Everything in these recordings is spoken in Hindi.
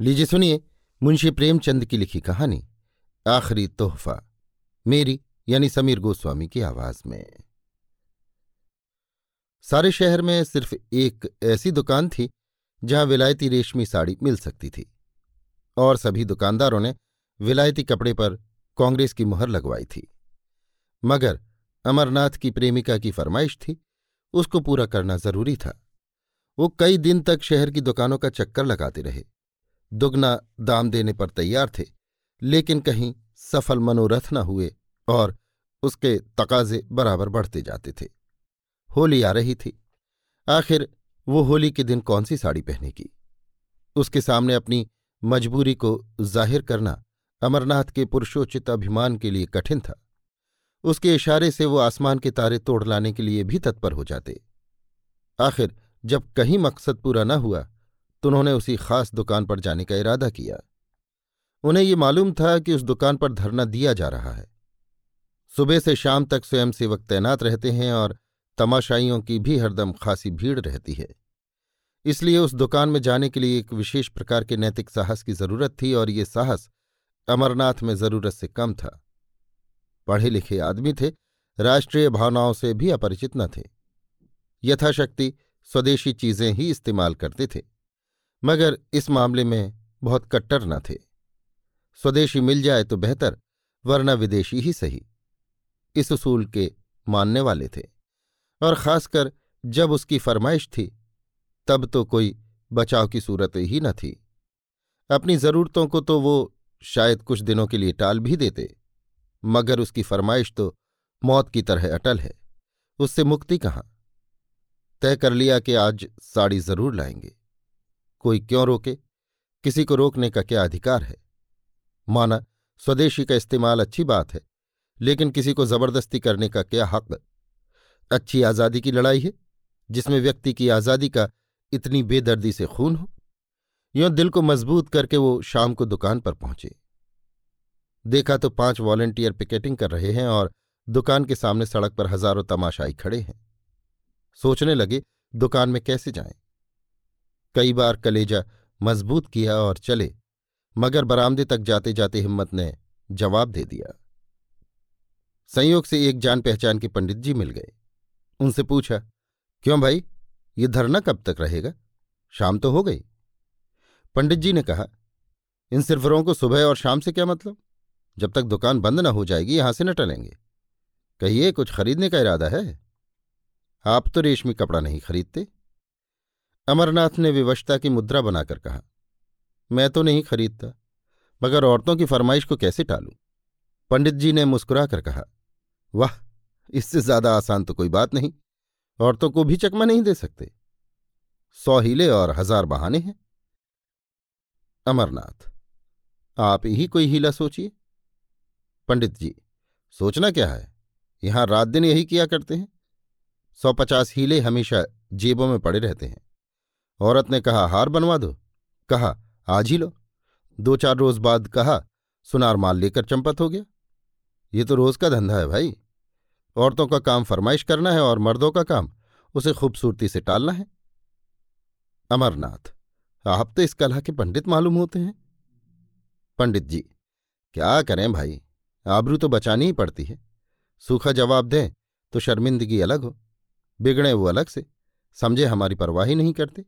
लीजिए सुनिए मुंशी प्रेमचंद की लिखी कहानी, आखिरी तोहफा, मेरी यानी समीर गोस्वामी की आवाज़ में। सारे शहर में सिर्फ़ एक ऐसी दुकान थी, जहाँ विलायती रेशमी साड़ी मिल सकती थी, और सभी दुकानदारों ने विलायती कपड़े पर कांग्रेस की मुहर लगवाई थी। मगर अमरनाथ की प्रेमिका की फरमाइश थी, उसको पूरा करना ज़रूरी था। वो कई दिन तक शहर की दुकानों का चक्कर लगाते रहे दुगना दाम देने पर तैयार थे, लेकिन कहीं सफल मनोरथ न हुए और उसके तकाजे बराबर बढ़ते जाते थे। होली आ रही थी। आखिर वो होली के दिन कौन सी साड़ी पहनेगी उसके सामने अपनी मजबूरी को ज़ाहिर करना अमरनाथ के पुरुषोचित अभिमान के लिए कठिन था। उसके इशारे से वो आसमान के तारे तोड़ लाने के लिए भी तत्पर हो जाते। आखिर जब कहीं मकसद पूरा न हुआ तो उन्होंने उसी खास दुकान पर जाने का इरादा किया। उन्हें ये मालूम था कि उस दुकान पर धरना दिया जा रहा है। सुबह से शाम तक स्वयंसेवक तैनात रहते हैं और तमाशाइयों की भी हरदम खासी भीड़ रहती है। इसलिए उस दुकान में जाने के लिए एक विशेष प्रकार के नैतिक साहस की ज़रूरत थी और ये साहस अमरनाथ में ज़रूरत से कम था। पढ़े लिखे आदमी थे, राष्ट्रीय भावनाओं से भी अपरिचित न थे। यथाशक्ति स्वदेशी चीज़ें ही इस्तेमाल करते थे। मगर इस मामले में बहुत कट्टर न थे। स्वदेशी मिल जाए तो बेहतर, वरना विदेशी ही सही। इस उसूल के मानने वाले थे। और खासकर जब उसकी फरमाइश थी, तब तो कोई बचाव की सूरत ही न थी। अपनी जरूरतों को तो वो शायद कुछ दिनों के लिए टाल भी देते, मगर उसकी फरमाइश तो मौत की तरह अटल है। उससे मुक्ति कहाँ? तय कर लिया कि आज साड़ी ज़रूर लाएँगे। कोई क्यों रोके? किसी को रोकने का क्या अधिकार है? माना, स्वदेशी का इस्तेमाल अच्छी बात है, लेकिन किसी को ज़बरदस्ती करने का क्या हक? अच्छी आज़ादी की लड़ाई है, जिसमें व्यक्ति की आज़ादी का इतनी बेदर्दी से खून हो? यों दिल को मज़बूत करके वो शाम को दुकान पर पहुँचे। देखा तो पाँच वॉलेंटियर पिकेटिंग कर रहे हैं और दुकान के सामने सड़क पर हज़ारों तमाशाई खड़े हैं। सोचने लगे, दुकान में कैसे जाएँ? कई बार कलेजा मज़बूत किया और चले, मगर बरामदे तक जाते जाते हिम्मत ने जवाब दे दिया। संयोग से एक जान पहचान के पंडित जी मिल गए। उनसे पूछा, क्यों भाई, ये धरना कब तक रहेगा? शाम तो हो गई। पंडित जी ने कहा, इन सिरफरों को सुबह और शाम से क्या मतलब? जब तक दुकान बंद ना हो जाएगी, यहाँ से न टलेंगे। कहिए, कुछ खरीदने का इरादा है? आप तो रेशमी कपड़ा नहीं खरीदते। अमरनाथ ने विवशता की मुद्रा बनाकर कहा, मैं तो नहीं खरीदता, मगर औरतों की फरमाइश को कैसे टालू? पंडित जी ने मुस्कुराकर कहा, वाह, इससे ज़्यादा आसान तो कोई बात नहीं, औरतों को भी चकमा नहीं दे सकते। सौ हीले और हज़ार बहाने हैं। अमरनाथ, आप ही कोई हीला सोचिए। पंडित जी, सोचना क्या है? यहाँ रात दिन यही किया करते हैं। सौ पचास हीले हमेशा जेबों में पड़े रहते हैं। औरत ने कहा, हार बनवा दो। कहा, आज ही लो। दो चार रोज बाद कहा, सुनार माल लेकर चंपत हो गया। ये तो रोज का धंधा है भाई। औरतों का काम फरमाइश करना है और मर्दों का काम, उसे खूबसूरती से टालना है। अमरनाथ, आप तो इस कला के पंडित मालूम होते हैं। पंडित जी, क्या करें भाई? आबरू तो बचानी ही पड़ती है। सूखा जवाब दें तो शर्मिंदगी अलग हो, बिगड़े वो अलग से, समझे हमारी परवाह ही नहीं करते।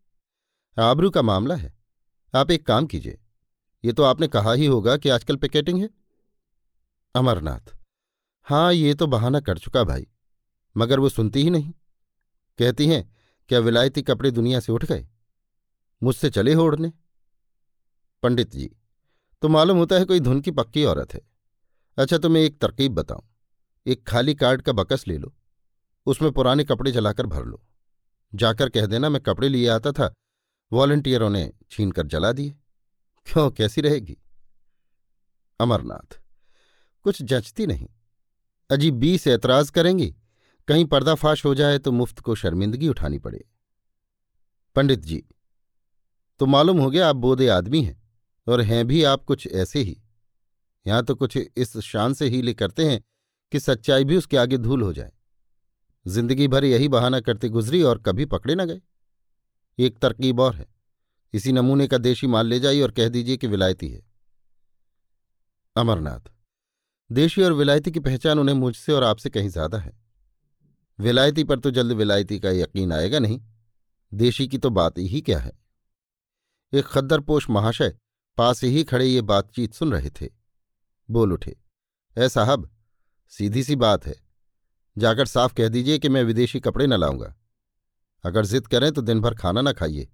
आबरू का मामला है। आप एक काम कीजिए, ये तो आपने कहा ही होगा कि आजकल पिकेटिंग है। अमरनाथ हाँ ये तो बहाना कर चुका भाई, मगर वो सुनती ही नहीं। कहती हैं, क्या विलायती कपड़े दुनिया से उठ गए? मुझसे चले हो उड़ने? पंडित जी तो मालूम होता है कोई धुन की पक्की औरत है। अच्छा तो मैं एक तरकीब बताऊँ, एक खाली कार्ड का बकस ले लो, उसमें पुराने कपड़े जलाकर भर लो। जाकर कह देना, मैं कपड़े लिए आता था वॉलंटियरों ने छीन कर जला दिए। क्यों? कैसी रहेगी? अमरनाथ, कुछ जचती नहीं। अजी बी से ऐतराज करेंगी। कहीं पर्दाफाश हो जाए तो मुफ़्त को शर्मिंदगी उठानी पड़े। पंडित जी तो मालूम हो गया आप बोधे आदमी हैं और हैं भी आप कुछ ऐसे ही। यहाँ तो कुछ इस शान से हीले करते हैं कि सच्चाई भी उसके आगे धूल हो जाए। ज़िंदगी भर यही बहाना करते गुजरी और कभी पकड़े न गए। एक तरकीब और है। इसी नमूने का देशी माल ले जाइए और कह दीजिए कि विलायती है। अमरनाथ, देशी और विलायती की पहचान उन्हें मुझसे और आपसे कहीं ज़्यादा है। विलायती पर तो जल्द विलायती का यकीन आएगा नहीं। देशी की तो बात ही क्या है? एक खद्दरपोश महाशय पास ही खड़े ये बातचीत सुन रहे थे। बोल उठे ऐ साहब, सीधी सी बात है। जाकर साफ़ कह दीजिए कि मैं विदेशी कपड़े न लाऊँगा। अगर जिद करें तो दिन भर खाना न खाइए।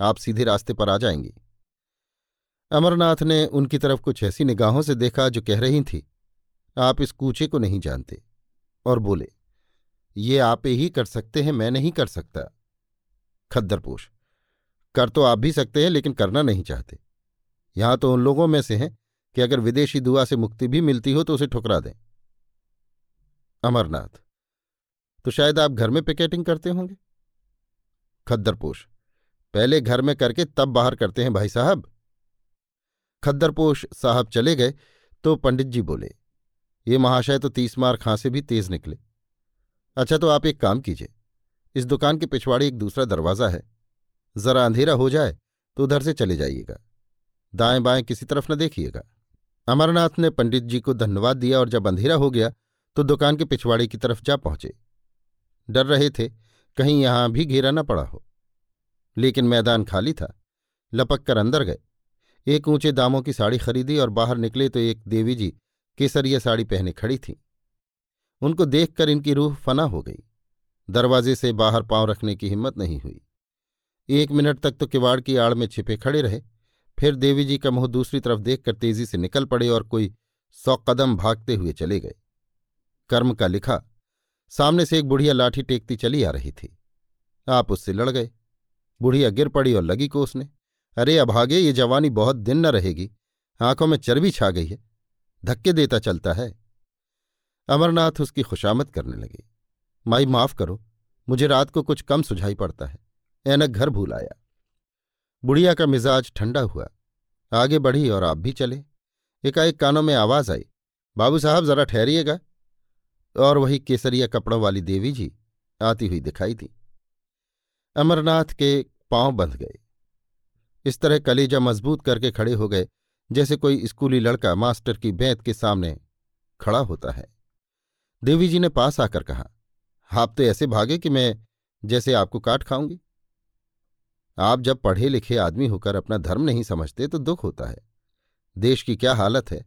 आप सीधे रास्ते पर आ जाएँगी। अमरनाथ ने उनकी तरफ़ कुछ ऐसी निगाहों से देखा जो कह रही थी। आप इस कूचे को नहीं जानते। और बोले, ये आप ही कर सकते हैं, मैं नहीं कर सकता। खद्दरपोश, कर तो आप भी सकते हैं, लेकिन करना नहीं चाहते। यहाँ तो उन लोगों में से हैं कि अगर विदेशी दुआ से मुक्ति भी मिलती हो तो उसे ठुकरा दें। अमरनाथ तो शायद आप घर में पिकेटिंग करते होंगे? खद्दरपोश। पहले घर में करके तब बाहर करते हैं भाई साहब। खद्दरपोश साहब चले गए तो पंडित जी बोले, ये महाशय तो तीस मार खां से भी तेज निकले। अच्छा तो आप एक काम कीजिए, इस दुकान के पिछवाड़े एक दूसरा दरवाज़ा है। जरा अंधेरा हो जाए तो उधर से चले जाइएगा। दाएँ बाएँ किसी तरफ़ न देखिएगा। अमरनाथ ने पंडित जी को धन्यवाद दिया और जब अंधेरा हो गया तो दुकान के पिछवाड़े की तरफ़ जा पहुँचे। डर रहे थे कहीं यहाँ भी घेरा न पड़ा हो। लेकिन मैदान खाली था, लपक कर अंदर गए। एक ऊँचे दामों की साड़ी खरीदी और बाहर निकले तो एक देवी जी केसरिया साड़ी पहने खड़ी थी। उनको देखकर इनकी रूह फना हो गई। दरवाजे से बाहर पाँव रखने की हिम्मत नहीं हुई। एक मिनट तक तो किवाड़ की आड़ में छिपे खड़े रहे। फिर देवी जी का मुँह दूसरी तरफ़ देखकर तेज़ी से निकल पड़े और कोई सौ कदम भागते हुए चले गए। कर्म का लिखा सामने से एक बुढ़िया लाठी टेकती चली आ रही थी। आप उससे लड़ गए। बुढ़िया गिर पड़ी और लगी को उसने। अरे अभागे ये जवानी बहुत दिन न रहेगी। आँखों में चर्बी छा गई है। धक्के देता चलता है। अमरनाथ उसकी खुशामद करने लगे। माई, माफ़ करो। मुझे रात को कुछ कम सुझाई पड़ता है। ऐनक घर भूल आया। बुढ़िया का मिजाज ठंडा हुआ। आगे बढ़ी और आप भी चले। एकाएक कानों में आवाज़ आई। बाबू साहब, जरा ठहरिएगा। और वही केसरिया कपड़ों वाली देवी जी आती हुई दिखाई दी। अमरनाथ के पाँव बंध गए। इस तरह कलेजा मज़बूत करके खड़े हो गए, जैसे कोई स्कूली लड़का मास्टर की बैंत के सामने खड़ा होता है। देवी जी ने पास आकर कहा, आप तो ऐसे भागे कि मैं जैसे आपको काट खाऊँगी। आप जब पढ़े लिखे आदमी होकर अपना धर्म नहीं समझते तो दुख होता है। देश की क्या हालत है?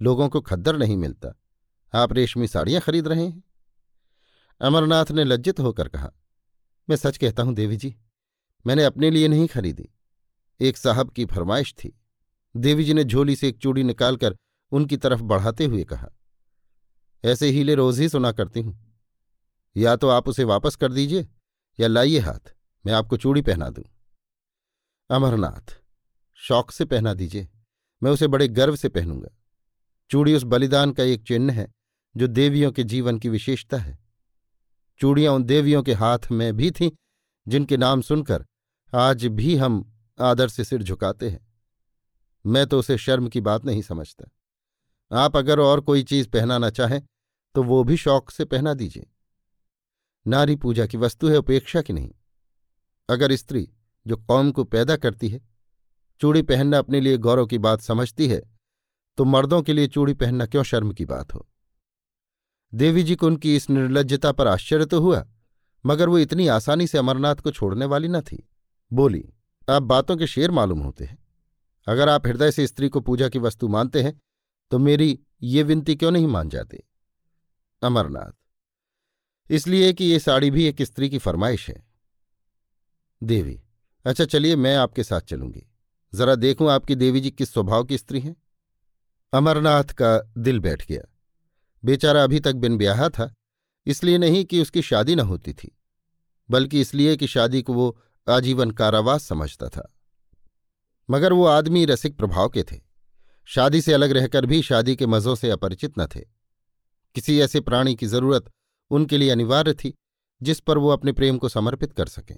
लोगों को खद्दर नहीं मिलता। आप रेशमी साड़ियाँ खरीद रहे हैं? अमरनाथ ने लज्जित होकर कहा, मैं सच कहता हूँ देवी जी, मैंने अपने लिए नहीं खरीदी। एक साहब की फरमाइश थी। देवी जी ने झोली से एक चूड़ी निकालकर उनकी तरफ़ बढ़ाते हुए कहा, ऐसे हीले रोज ही सुना करती हूँ। या तो आप उसे वापस कर दीजिए, या लाइए हाथ, मैं आपको चूड़ी पहना दूँ। अमरनाथ, शौक से पहना दीजिए, मैं उसे बड़े गर्व से पहनूँगा। चूड़ी उस बलिदान का एक चिन्ह है जो देवियों के जीवन की विशेषता है। चूड़ियाँ उन देवियों के हाथ में भी थीं, जिनके नाम सुनकर आज भी हम आदर से सिर झुकाते हैं। मैं तो उसे शर्म की बात नहीं समझता। आप अगर और कोई चीज़ पहनाना चाहें तो वो भी शौक से पहना दीजिए। नारी पूजा की वस्तु है, उपेक्षा की नहीं। अगर स्त्री, जो कौम को पैदा करती है, चूड़ी पहनना अपने लिए गौरव की बात समझती है तो मर्दों के लिए चूड़ी पहनना क्यों शर्म की बात हो? देवी जी को उनकी इस निर्लजता पर आश्चर्य तो हुआ, मगर वो इतनी आसानी से अमरनाथ को छोड़ने वाली न थी। बोली, आप बातों के शेर मालूम होते हैं। अगर आप हृदय से स्त्री को पूजा की वस्तु मानते हैं तो मेरी ये विनती क्यों नहीं मान जाते? अमरनाथ, इसलिए कि ये साड़ी भी एक स्त्री की फरमाइश है। देवी अच्छा चलिए मैं आपके साथ चलूँगी। जरा देखूँ आपकी देवी जी किस स्वभाव की स्त्री हैं। अमरनाथ का दिल बैठ गया। बेचारा अभी तक बिन ब्याह था, इसलिए नहीं कि उसकी शादी न होती थी, बल्कि इसलिए कि शादी को वो आजीवन कारावास समझता था। मगर वो आदमी रसिक प्रभाव के थे, शादी से अलग रहकर भी शादी के मज़ों से अपरिचित न थे। किसी ऐसे प्राणी की ज़रूरत उनके लिए अनिवार्य थी, जिस पर वो अपने प्रेम को समर्पित कर सकें,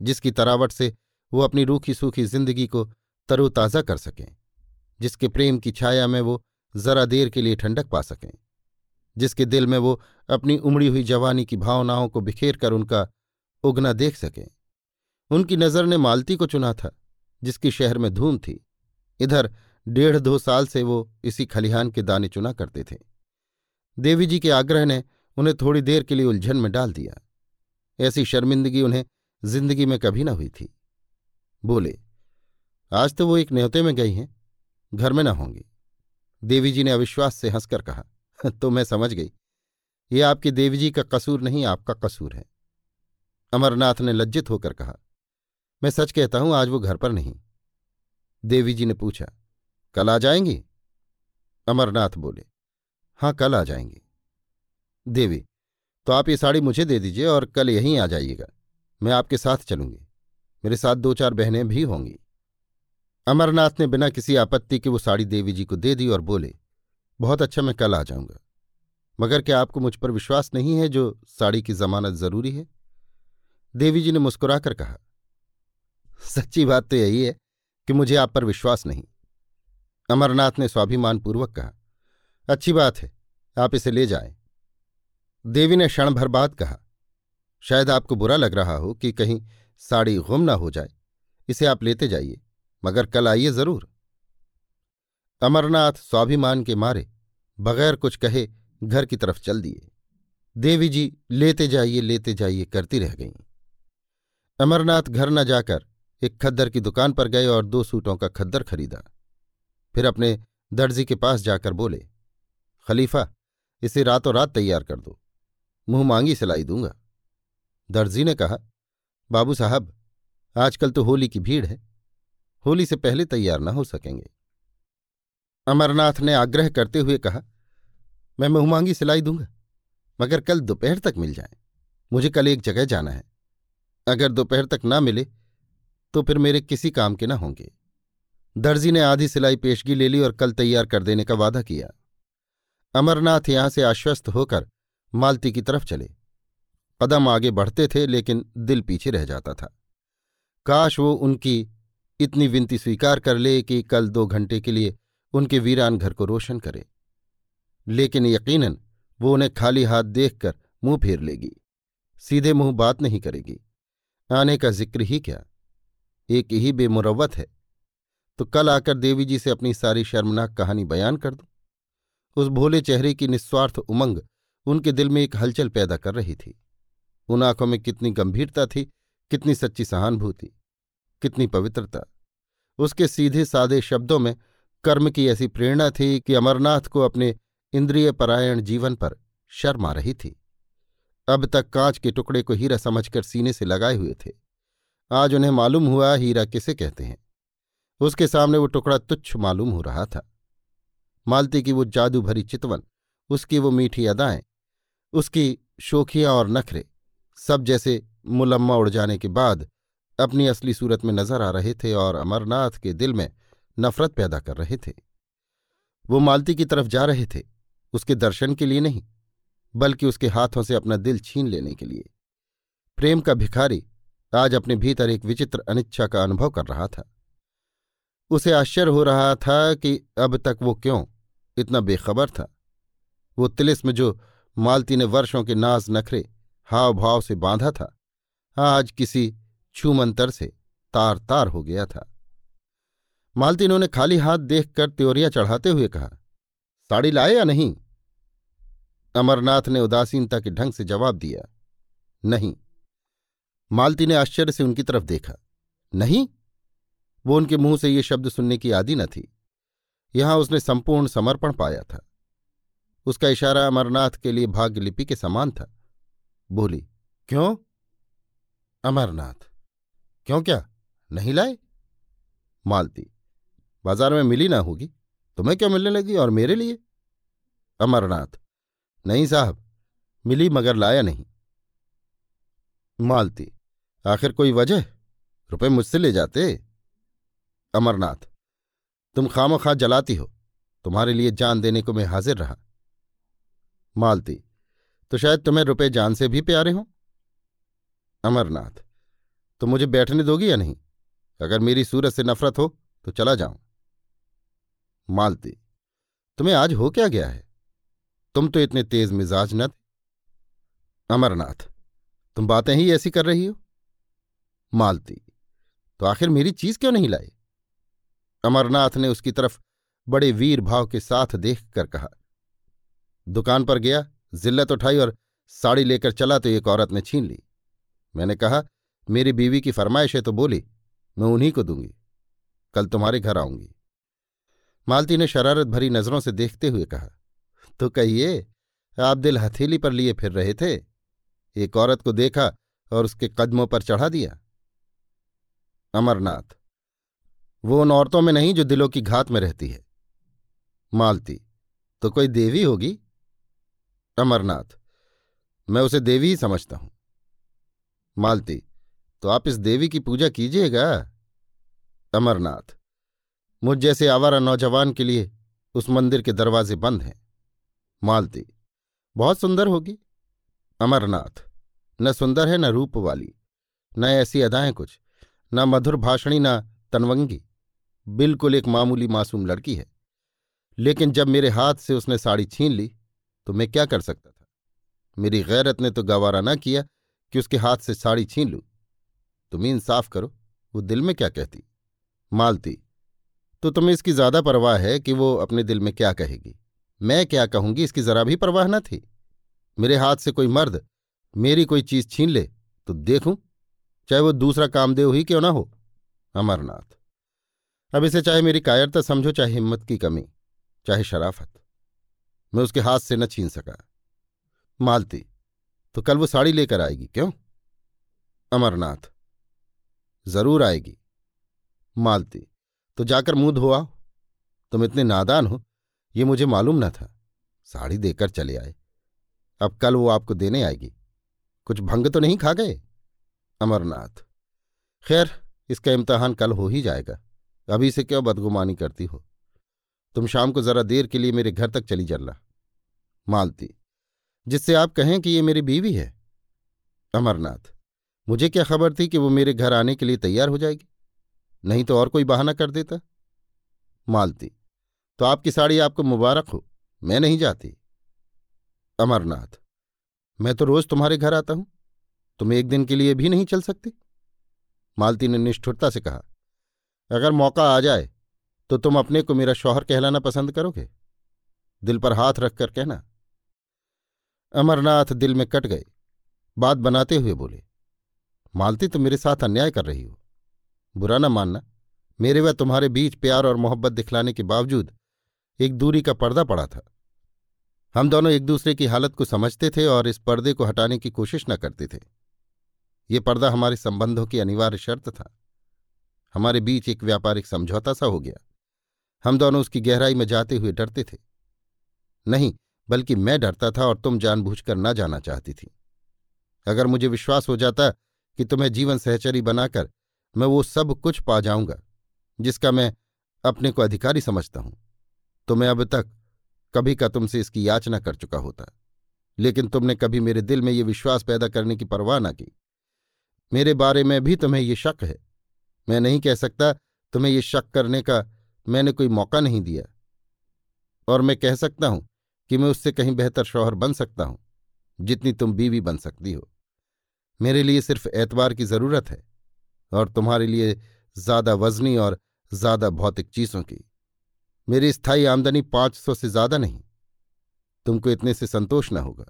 जिसकी तरावट से वो अपनी रूखी सूखी ज़िंदगी को तरोताज़ा कर सकें, जिसके प्रेम की छाया में वो जरा देर के लिए ठंडक पा सकें। जिसके दिल में वो अपनी उमड़ी हुई जवानी की भावनाओं को बिखेर कर उनका उगना देख सकें। उनकी नज़र ने मालती को चुना था, जिसकी शहर में धूम थी। इधर डेढ़ दो साल से वो इसी खलिहान के दाने चुना करते थे। देवी जी के आग्रह ने उन्हें थोड़ी देर के लिए उलझन में डाल दिया। ऐसी शर्मिंदगी उन्हें ज़िंदगी में कभी न हुई थी। बोले, आज तो वो एक न्योते में गई हैं, घर में न होंगी। देवी जी ने अविश्वास से हंसकर कहा तो मैं समझ गई। ये आपकी देवी जी का कसूर नहीं, आपका कसूर है। अमरनाथ ने लज्जित होकर कहा, मैं सच कहता हूँ, आज वो घर पर नहीं। देवी जी ने पूछा, कल आ जाएँगी? अमरनाथ बोले हाँ कल आ जाएँगी। देवी तो आप ये साड़ी मुझे दे दीजिए और कल यहीं आ जाइएगा। मैं आपके साथ चलूँगी। मेरे साथ दो चार बहनें भी होंगी। अमरनाथ ने बिना किसी आपत्ति के वो साड़ी देवी जी को दे दी और बोले बहुत अच्छा मैं कल आ जाऊँगा। मगर क्या आपको मुझ पर विश्वास नहीं है जो साड़ी की जमानत ज़रूरी है? देवी जी ने मुस्कुराकर कहा, सच्ची बात तो यही है कि मुझे आप पर विश्वास नहीं। अमरनाथ ने स्वाभिमानपूर्वक कहा, अच्छी बात है, आप इसे ले जाएँ। देवी ने क्षण भर बाद कहा, शायद आपको बुरा लग रहा हो कि कहीं साड़ी गुम ना हो जाए, इसे आप लेते जाइए, मगर कल आइए ज़रूर। अमरनाथ स्वाभिमान के मारे बगैर कुछ कहे घर की तरफ़ चल दिए। देवी जी लेते जाइए लेते जाइए करती रह गईं। अमरनाथ घर न जाकर एक खद्दर की दुकान पर गए और दो सूटों का खद्दर खरीदा। फिर अपने दर्जी के पास जाकर बोले, खलीफा, इसे रातों रात तैयार कर दो। मुँह मांगी सिलाई दूँगा। दर्जी ने कहा, बाबू साहब, आजकल तो होली की भीड़ है। होली से पहले तैयार ना हो सकेंगे। अमरनाथ ने आग्रह करते हुए कहा, मैं मुंहमांगी सिलाई दूँगा, मगर कल दोपहर तक मिल जाए। मुझे कल एक जगह जाना है। अगर दोपहर तक ना मिले तो फिर मेरे किसी काम के ना होंगे। दर्जी ने आधी सिलाई पेशगी ले ली और कल तैयार कर देने का वादा किया। अमरनाथ यहाँ से आश्वस्त होकर मालती की तरफ़ चले। कदम आगे बढ़ते थे, लेकिन दिल पीछे रह जाता था। काश वो उनकी इतनी विनती स्वीकार कर ले कि कल दो घंटे के लिए उनके वीरान घर को रोशन करे। लेकिन यकीनन, वो उन्हें खाली हाथ देखकर मुँह फेर लेगी। सीधे मुँह बात नहीं करेगी। आने का ज़िक्र ही क्या? एक ही बेमुरवत है। तो कल आकर देवी जी से अपनी सारी शर्मनाक कहानी बयान कर दो। उस भोले चेहरे की निस्वार्थ उमंग उनके दिल में एक हलचल पैदा कर रही थी। उन आँखों में कितनी गंभीरता थी, कितनी सच्ची सहानुभूति, कितनी पवित्रता। उसके सीधे सादे शब्दों में कर्म की ऐसी प्रेरणा थी कि अमरनाथ को अपने इंद्रिय परायण जीवन पर शर्म आ रही थी। अब तक कांच के टुकड़े को हीरा समझकर सीने से लगाए हुए थे। आज उन्हें मालूम हुआ हीरा किसे कहते हैं। उसके सामने वो टुकड़ा तुच्छ मालूम हो रहा था। मालती की वो जादू भरी चितवन, उसकी वो मीठी अदाएँ, उसकी शोखियाँ और नखरे, सब जैसे मुलम्मा उड़ जाने के बाद अपनी असली सूरत में नज़र आ रहे थे और अमरनाथ के दिल में नफरत पैदा कर रहे थे। वो मालती की तरफ़ जा रहे थे, उसके दर्शन के लिए नहीं, बल्कि उसके हाथों से अपना दिल छीन लेने के लिए। प्रेम का भिखारी आज अपने भीतर एक विचित्र अनिच्छा का अनुभव कर रहा था। उसे आश्चर्य हो रहा था कि अब तक वो क्यों इतना बेखबर था। वो तिलिस्म जो मालती ने वर्षों के नाज नखरे हाव भाव से बांधा था, आज किसी छूमंतर से तार तार हो गया था। मालती ने खाली हाथ देखकर त्योरिया चढ़ाते हुए कहा, साड़ी लाए या नहीं? अमरनाथ ने उदासीनता के ढंग से जवाब दिया, नहीं। मालती ने आश्चर्य से उनकी तरफ़ देखा, नहीं? वो उनके मुँह से ये शब्द सुनने की आदि न थी। यहाँ उसने संपूर्ण समर्पण पाया था। उसका इशारा अमरनाथ के लिए भाग्यलिपि के समान था। बोली, क्यों? अमरनाथ। क्यों क्या? नहीं लाए? मालती बाज़ार में मिली ना होगी, तुम्हें क्यों मिलने लगी और मेरे लिए? अमरनाथ, नहीं साहब, मिली मगर लाया नहीं। मालती, आखिर कोई वजह? रुपए मुझसे ले जाते? अमरनाथ, तुम खामो खा जलाती हो, तुम्हारे लिए जान देने को मैं हाजिर रहा। मालती तो शायद तुम्हें रुपए जान से भी प्यारे हों? अमरनाथ तो मुझे बैठने दोगी या नहीं? अगर मेरी सूरत से नफरत हो तो चला जाऊँ। मालती तुम्हें आज हो क्या गया है? तुम तो इतने तेज मिजाज न थे। अमरनाथ, तुम बातें ही ऐसी कर रही हो? मालती तो आखिर मेरी चीज़ क्यों नहीं लाई? अमरनाथ ने उसकी तरफ़ बड़े वीर भाव के साथ देख कर कहा। दुकान पर गया, जिल्लत उठाई और साड़ी लेकर चला तो एक औरत ने छीन ली। मैंने कहा, मेरी बीवी की फरमाइश है तो बोली, मैं उन्हीं को दूँगी, कल तुम्हारे घर आऊँगी। मालती ने शरारत भरी नज़रों से देखते हुए कहा तो कहिए, आप दिल हथेली पर लिए फिर रहे थे? एक औरत को देखा और उसके कदमों पर चढ़ा दिया? अमरनाथ, वो उन औरतों में नहीं जो दिलों की घात में रहती है। मालती तो कोई देवी होगी? अमरनाथ, मैं उसे देवी ही समझता हूँ। मालती तो आप इस देवी की पूजा कीजिएगा? अमरनाथ मुझ जैसे आवारा नौजवान के लिए उस मंदिर के दरवाजे बंद हैं। मालती, बहुत सुंदर होगी? अमरनाथ, न सुंदर है न रूप वाली, न ऐसी अदाएँ कुछ, न मधुर भाषणी न तनवंगी। बिल्कुल एक मामूली मासूम लड़की है। लेकिन जब मेरे हाथ से उसने साड़ी छीन ली तो मैं क्या कर सकता था? मेरी गैरत ने तो गवारा ना किया कि उसके हाथ से साड़ी छीन लूँ। तुम इंसाफ करो, वो दिल में क्या कहती? मालती तो तुम्हें इसकी ज़्यादा परवाह है कि वो अपने दिल में क्या कहेगी। मैं क्या कहूँगी, इसकी जरा भी परवाह न थी। मेरे हाथ से कोई मर्द मेरी कोई चीज़ छीन ले तो देखूँ, चाहे वो दूसरा कामदेव ही क्यों ना हो, अमरनाथ। अब इसे चाहे मेरी कायरता समझो, चाहे हिम्मत की कमी, चाहे शराफत। मैं उसके हाथ से न छीन सका। मालती तो कल वो साड़ी लेकर आएगी क्यों? अमरनाथ, ज़रूर आएगी। मालती तो जाकर मुँह धोआओ तुम इतने नादान हो, ये मुझे मालूम न था। साड़ी देकर चले आए। अब कल वो आपको देने आएगी। कुछ भंग तो नहीं खा गए? अमरनाथ। खैर, इसका इम्तहान कल हो ही जाएगा। अभी से क्यों बदगुमानी करती हो? तुम शाम को जरा देर के लिए मेरे घर तक चली चलना मालती। जिससे आप कहें कि ये मेरी बीवी है। अमरनाथ। मुझे क्या खबर थी कि वो मेरे घर आने के लिए तैयार हो जाएगी? नहीं तो और कोई बहाना कर देता। मालती तो आपकी साड़ी आपको मुबारक हो, मैं नहीं जाती। अमरनाथ, मैं तो रोज तुम्हारे घर आता हूँ, तुम एक दिन के लिए भी नहीं चल सकते। मालती ने निष्ठुरता से कहा, अगर मौका आ जाए तो तुम अपने को मेरा शौहर कहलाना पसंद करोगे। दिल पर हाथ रखकर कहना। अमरनाथ दिल में कट गए, बात बनाते हुए बोले, मालती तुम मेरे साथ अन्याय कर रही हो। बुरा न मानना। मेरे व तुम्हारे बीच प्यार और मोहब्बत दिखलाने के बावजूद एक दूरी का पर्दा पड़ा था। हम दोनों एक दूसरे की हालत को समझते थे और इस पर्दे को हटाने की कोशिश न करते थे। ये पर्दा हमारे संबंधों की अनिवार्य शर्त था। हमारे बीच एक व्यापारिक समझौता सा हो गया। हम दोनों उसकी गहराई में जाते हुए डरते थे। नहीं, बल्कि मैं डरता था और तुम जानबूझकर ना जाना चाहती थी। अगर मुझे विश्वास हो जाता कि तुम्हें जीवन सहचरी बनाकर मैं वो सब कुछ पा जाऊँगा, जिसका मैं अपने को अधिकारी समझता हूँ। तो मैं अब तक कभी का तुमसे इसकी याचना कर चुका होता, लेकिन तुमने कभी मेरे दिल में ये विश्वास पैदा करने की परवाह न की। मेरे बारे में भी तुम्हें ये शक है। मैं नहीं कह सकता तुम्हें ये शक करने का मैंने कोई मौका नहीं दिया। और मैं कह सकता हूँ कि मैं उससे कहीं बेहतर शौहर बन सकता हूँ, जितनी तुम बीवी बन सकती हो। मेरे लिए सिर्फ़ एतबार की ज़रूरत है। और तुम्हारे लिए ज़्यादा वजनी और ज़्यादा भौतिक चीज़ों की। मेरी स्थायी आमदनी पाँच सौ से ज़्यादा नहीं। तुमको इतने से संतोष न होगा।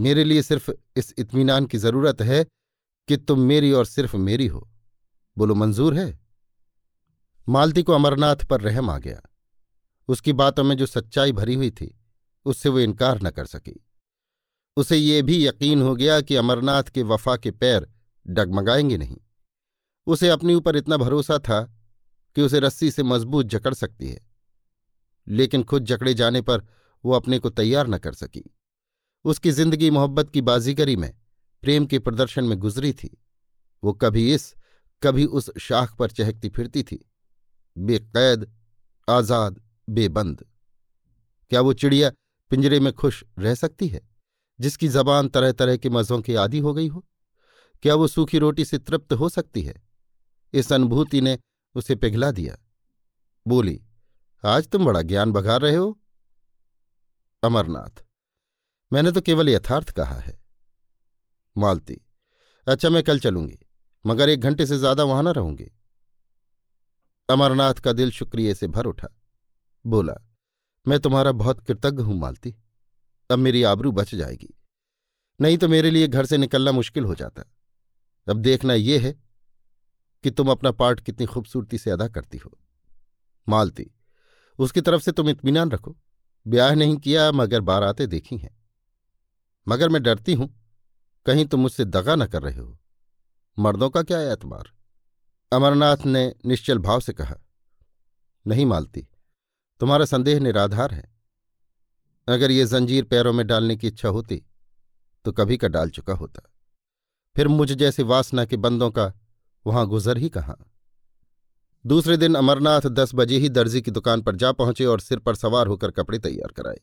मेरे लिए सिर्फ़ इस इत्मीनान की ज़रूरत है कि तुम मेरी और सिर्फ़ मेरी हो। बोलो, मंजूर है? मालती को अमरनाथ पर रहम आ गया। उसकी बातों में जो सच्चाई भरी हुई थी, उससे वो इनकार न कर सकी। उसे ये भी यकीन हो गया कि अमरनाथ के वफा के पैर डगमगाएँगे नहीं। उसे अपने ऊपर इतना भरोसा था कि उसे रस्सी से मज़बूत जकड़ सकती है, लेकिन खुद जकड़े जाने पर वो अपने को तैयार न कर सकी। उसकी ज़िंदगी मोहब्बत की बाजीगरी में, प्रेम के प्रदर्शन में गुजरी थी। वो कभी इस, कभी उस शाख पर चहकती फिरती थी। बेकैद, आज़ाद, बेबंद। क्या वो चिड़िया पिंजरे में खुश रह सकती है, जिसकी जबान तरह तरह के मज़ों की आदि हो गई हो? क्या वो सूखी रोटी से तृप्त हो सकती है? इस अनुभूति ने उसे पिघला दिया। बोली, आज तुम बड़ा ज्ञान बघार रहे हो? अमरनाथ, मैंने तो केवल यथार्थ कहा है। मालती अच्छा मैं कल चलूँगी, मगर एक घंटे से ज़्यादा वहाँ न रहूँगी। अमरनाथ का दिल शुक्रिया से भर उठा। बोला, मैं तुम्हारा बहुत कृतज्ञ हूँ, मालती। अब मेरी आबरू बच जाएगी। नहीं तो मेरे लिए घर से निकलना मुश्किल हो जाता। अब देखना यह है कि तुम अपना पार्ट कितनी खूबसूरती से अदा करती हो। मालती, उसकी तरफ़ से तुम इत्मीनान रखो। ब्याह नहीं किया, मगर बारातें देखी हैं। मगर मैं डरती हूँ, कहीं तुम मुझसे दगा न कर रहे हो। मर्दों का क्या एतबार? अमरनाथ ने निश्चल भाव से कहा, नहीं मालती, तुम्हारा संदेह निराधार है। अगर ये जंजीर पैरों में डालने की इच्छा होती तो कभी का डाल चुका होता। फिर मुझ जैसे वासना के बंदों का वहाँ गुजर ही कहाँ। दूसरे दिन अमरनाथ दस बजे ही दर्जी की दुकान पर जा पहुँचे और सिर पर सवार होकर कपड़े तैयार कराए।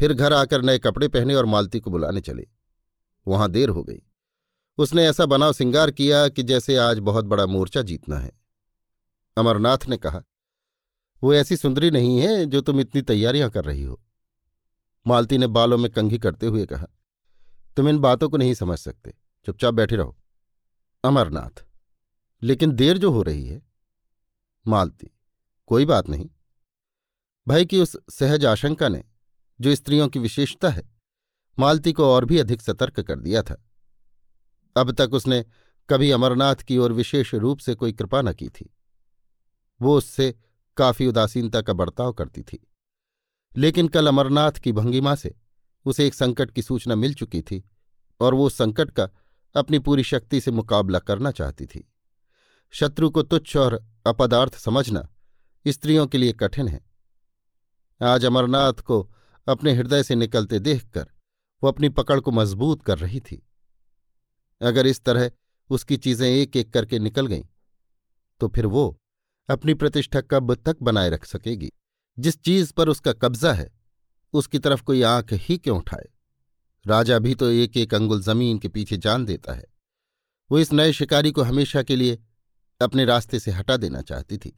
फिर घर आकर नए कपड़े पहने और मालती को बुलाने चले। वहाँ देर हो गई। उसने ऐसा बनाव सिंगार किया कि जैसे आज बहुत बड़ा मोर्चा जीतना है। अमरनाथ ने कहा, वो ऐसी सुंदरी नहीं है जो तुम इतनी तैयारियाँ कर रही हो। मालती ने बालों में कंघी करते हुए कहा, तुम इन बातों को नहीं समझ सकते। चुपचाप बैठे रहो। अमरनाथ। लेकिन देर जो हो रही है, मालती, कोई बात नहीं। भाई की उस सहज आशंका ने, जो स्त्रियों की विशेषता है, मालती को और भी अधिक सतर्क कर दिया था। अब तक उसने कभी अमरनाथ की ओर विशेष रूप से कोई कृपा न की थी। वो उससे काफ़ी उदासीनता का बर्ताव करती थी। लेकिन कल अमरनाथ की भंगिमा से उसे एक संकट की सूचना मिल चुकी थी और वो उस संकट का अपनी पूरी शक्ति से मुकाबला करना चाहती थी। शत्रु को तुच्छ और अपदार्थ समझना स्त्रियों के लिए कठिन है। आज अमरनाथ को अपने हृदय से निकलते देखकर वो अपनी पकड़ को मज़बूत कर रही थी। अगर इस तरह उसकी चीज़ें एक एक करके निकल गईं तो फिर वो अपनी प्रतिष्ठा कब तक बनाए रख सकेगी? जिस चीज़ पर उसका कब्जा है, उसकी तरफ़ कोई आँख ही क्यों उठाए? राजा भी तो एक एक अंगुल ज़मीन के पीछे जान देता है। वो इस नए शिकारी को हमेशा के लिए अपने रास्ते से हटा देना चाहती थी।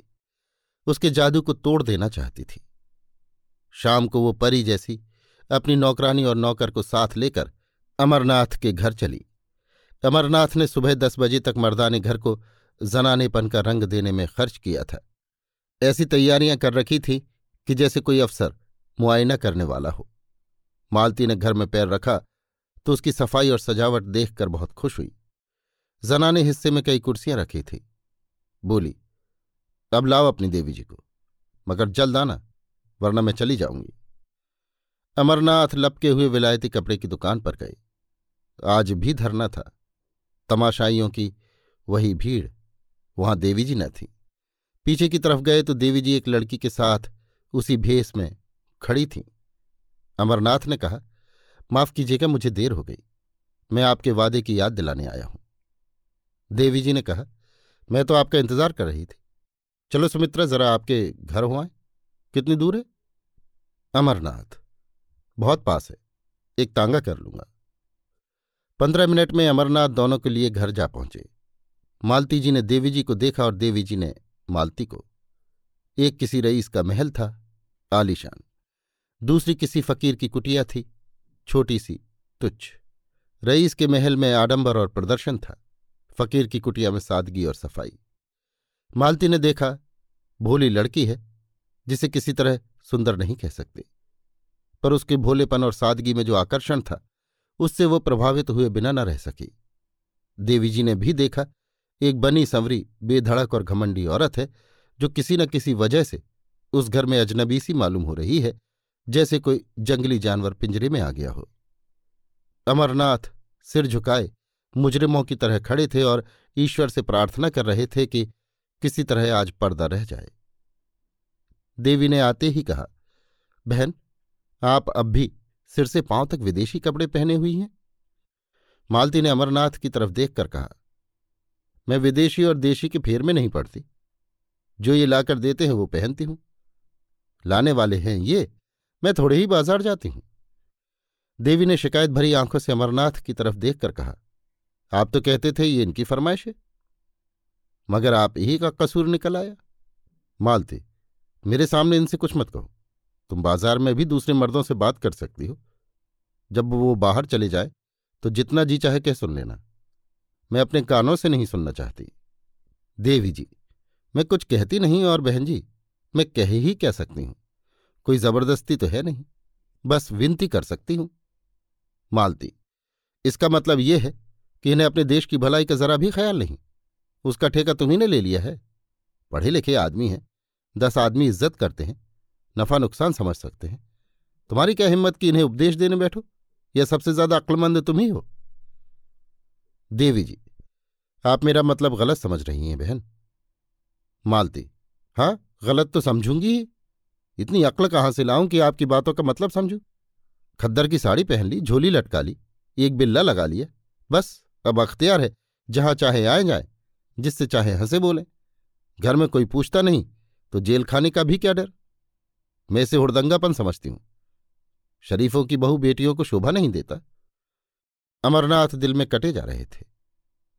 उसके जादू को तोड़ देना चाहती थी। शाम को वो परी जैसी अपनी नौकरानी और नौकर को साथ लेकर अमरनाथ के घर चली। अमरनाथ ने सुबह दस बजे तक मर्दाने घर को जनानेपन का रंग देने में खर्च किया था। ऐसी तैयारियाँ कर रखी थी कि जैसे कोई अफसर मुआयना करने वाला हो। मालती ने घर में पैर रखा तो उसकी सफ़ाई और सजावट देखकर बहुत खुश हुई। जनाने हिस्से में कई कुर्सियाँ रखी थी। बोली, अब लाओ अपनी देवी जी को, मगर जल्द आना, वरना मैं चली जाऊँगी. अमरनाथ लपके हुए विलायती कपड़े की दुकान पर गए। आज भी धरना था। तमाशाइयों की वही भीड़, वहाँ देवी जी न थी। पीछे की तरफ़ गए तो देवी जी एक लड़की के साथ उसी भेस में खड़ी थीं। अमरनाथ ने कहा, माफ़ कीजिएगा, मुझे देर हो गई। मैं आपके वादे की याद दिलाने आया हूँ। देवी जी ने कहा मैं तो आपका इंतज़ार कर रही थी। चलो सुमित्रा, जरा आपके घर हो आए। कितनी दूर है? अमरनाथ। बहुत पास है। एक तांगा कर लूँगा। पंद्रह मिनट में अमरनाथ दोनों के लिए घर जा पहुँचे। मालती जी ने देवी जी को देखा और देवी जी ने मालती को। एक किसी रईस का महल था, आलीशान। दूसरी किसी फकीर की कुटिया थी, छोटी सी, तुच्छ। रईस के महल में आडंबर और प्रदर्शन था। फकीर की कुटिया में सादगी और सफ़ाई। मालती ने देखा, भोली लड़की है, जिसे किसी तरह सुंदर नहीं कह सकते। पर उसके भोलेपन और सादगी में जो आकर्षण था, उससे वो प्रभावित हुए बिना न रह सकी। देवी जी ने भी देखा, एक बनी संवरी, बेधड़क और घमंडी औरत है, जो किसी न किसी वजह से उस घर में अजनबी सी मालूम हो रही है, जैसे कोई जंगली जानवर पिंजरे में आ गया हो। अमरनाथ सिर झुकाए मुजरिमों की तरह खड़े थे और ईश्वर से प्रार्थना कर रहे थे कि किसी तरह आज पर्दा रह जाए। देवी ने आते ही कहा, बहन, आप अब भी सिर से पाँव तक विदेशी कपड़े पहने हुई हैं? मालती ने अमरनाथ की तरफ़ देखकर कहा, मैं विदेशी और देशी के फेर में नहीं पड़ती। जो ये लाकर देते हैं वो पहनती हूँ। लाने वाले हैं ये, मैं थोड़े ही बाज़ार जाती हूँ। देवी ने शिकायत भरी आँखों से अमरनाथ की तरफ़ देखकर कहा आप तो कहते थे ये इनकी फरमाइश है। मगर आप ही का कसूर निकल आया। मालती, मेरे सामने इनसे कुछ मत कहो। तुम बाज़ार में भी दूसरे मर्दों से बात कर सकती हो। जब वो बाहर चले जाए तो जितना जी चाहे कह सुन लेना। मैं अपने कानों से नहीं सुनना चाहती। देवी जी, मैं कुछ कहती नहीं और बहन जी, मैं कह ही कह सकती हूँ? कोई ज़बरदस्ती तो है नहीं। बस विनती कर सकती हूँ। मालती, इसका मतलब यह है कि इन्हें अपने देश की भलाई का जरा भी ख्याल नहीं। उसका ठेका तुम्ही ने ले लिया है। पढ़े लिखे आदमी हैं। दस आदमी इज़्ज़त करते हैं। नफा नुकसान समझ सकते हैं। तुम्हारी क्या हिम्मत कि इन्हें उपदेश देने बैठो? या सबसे ज़्यादा अक्लमंद तुम ही हो। देवी जी, आप मेरा मतलब गलत समझ रही हैं, बहन। मालती हाँ गलत तो समझूँगी ही। इतनी अक्ल कहाँ से लाऊं कि आपकी बातों का मतलब समझू? खद्दर की साड़ी पहन ली, झोली लटका ली, एक बिल्ला लगा लिया, बस। अब अख्तियार है, जहाँ चाहे आए जाए, जिससे चाहे हंसे बोले। घर में कोई पूछता नहीं तो जेल खाने का भी क्या डर? मैं इसे हुड़दंगापन समझती हूँ। शरीफों की बहु बेटियों को शोभा नहीं देता। अमरनाथ दिल में कटे जा रहे थे,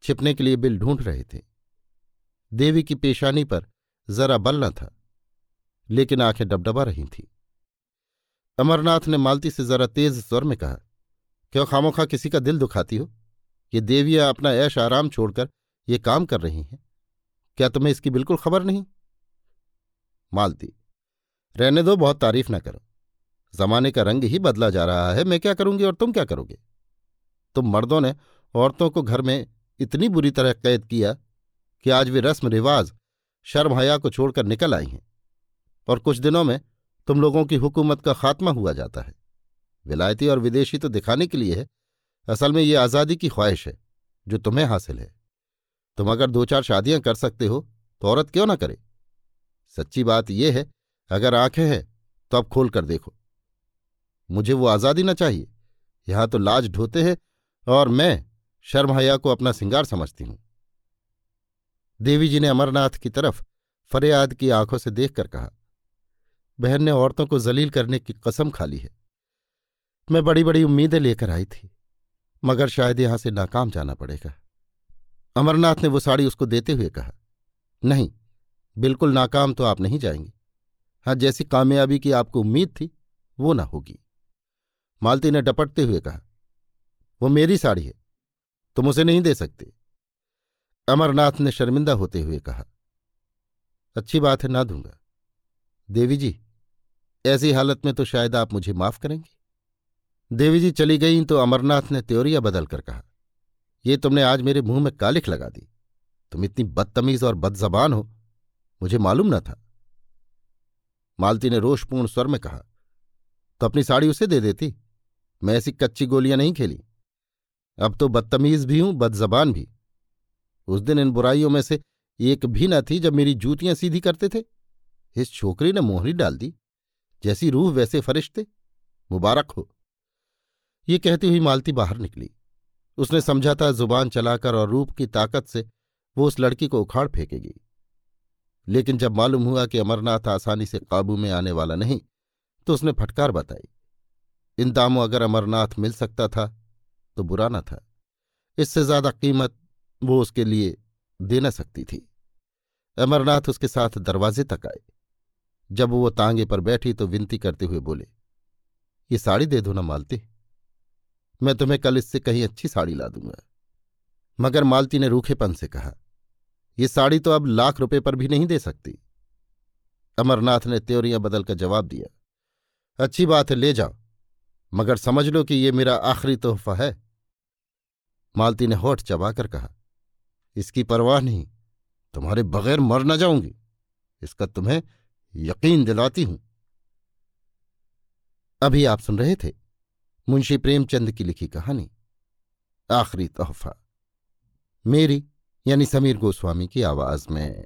छिपने के लिए बिल ढूंढ रहे थे। देवी की पेशानी पर जरा बल न था, लेकिन आँखें डबडबा रही थीं। अमरनाथ ने मालती से जरा तेज स्वर में कहा, क्यों खामोखा किसी का दिल दुखाती हो? ये देवियाँ अपना ऐश आराम छोड़कर ये काम कर रही हैं। क्या तुम्हें इसकी बिल्कुल खबर नहीं? मालती, रहने दो, बहुत तारीफ़ ना करो। जमाने का रंग ही बदला जा रहा है, मैं क्या करूँगी और तुम क्या करोगे? तुम मर्दों ने औरतों को घर में इतनी बुरी तरह कैद किया कि आज वे रस्म रिवाज, शर्म हया को छोड़कर निकल आई हैं। और कुछ दिनों में तुम लोगों की हुकूमत का खात्मा हुआ जाता है। विलायती और विदेशी तो दिखाने के लिए है असल में ये आज़ादी की ख्वाहिश है, जो तुम्हें हासिल है। तुम अगर दो चार शादियाँ कर सकते हो तो औरत क्यों ना करे? सच्ची बात यह है, अगर आँखें हैं तो अब खोल कर देखो। मुझे वो आज़ादी ना चाहिए। यहाँ तो लाज ढोते हैं और मैं शर्महया को अपना सिंगार समझती हूँ। देवी जी ने अमरनाथ की तरफ़ फरियाद की आँखों से देखकर कहा, बहन ने औरतों को जलील करने की कसम खा ली है। मैं बड़ी बड़ी उम्मीदें लेकर आई थी। मगर शायद यहाँ से नाकाम जाना पड़ेगा। अमरनाथ ने वो साड़ी उसको देते हुए कहा, नहीं, बिल्कुल नाकाम तो आप नहीं जाएँगे। हाँ जैसी कामयाबी की आपको उम्मीद थी, वो ना होगी। मालती ने डपटते हुए कहा, वो मेरी साड़ी है, तुम उसे नहीं दे सकते। अमरनाथ ने शर्मिंदा होते हुए कहा, अच्छी बात है, ना दूँगा। देवी जी, ऐसी हालत में तो शायद आप मुझे माफ़ करेंगी। देवी जी चली गई तो अमरनाथ ने त्योरिया बदलकर कहा, ये तुमने आज मेरे मुँह में कालिख लगा दी। तुम इतनी बदतमीज और बदजबान हो। मुझे मालूम न था। मालती ने रोषपूर्ण स्वर में कहा तो अपनी साड़ी उसे दे देती। मैं ऐसी कच्ची गोलियाँ नहीं खेली। अब तो बदतमीज भी हूँ, बदजबान भी। उस दिन इन बुराइयों में से एक भी न थी जब मेरी जूतियाँ सीधी करते थे। इस छोकरी ने मोहरी डाल दी। जैसी रूह वैसे फरिश्ते। मुबारक हो। ये कहती हुई मालती बाहर निकली। उसने समझा था ज़ुबान चलाकर और रूप की ताकत से वो उस लड़की को उखाड़ फेंकेगी। लेकिन जब मालूम हुआ कि अमरनाथ आसानी से काबू में आने वाला नहीं तो उसने फटकार बताई। इन दामों अगर अमरनाथ मिल सकता था तो बुरा न था। इससे ज़्यादा कीमत वो उसके लिए दे न सकती थी। अमरनाथ उसके साथ दरवाजे तक आए। जब वो तांगे पर बैठी तो विनती करते हुए बोले, ये साड़ी दे दो ना मालती। मैं तुम्हें कल इससे कहीं अच्छी साड़ी ला दूँगा। मगर मालती ने रूखेपन से कहा, ये साड़ी तो अब लाख रुपए पर भी नहीं दे सकती। अमरनाथ ने त्योरियाँ बदलकर जवाब दिया, अच्छी बात है, ले जाओ। मगर समझ लो कि ये मेरा आखिरी तोहफा है। मालती ने होठ चबाकर कहा, इसकी परवाह नहीं, तुम्हारे बगैर मर न जाऊँगी। इसका तुम्हें यकीन दिलाती हूँ। अभी आप सुन रहे थे मुंशी प्रेमचंद की लिखी कहानी। आखिरी तोहफा। मेरी यानी समीर गोस्वामी की आवाज़ में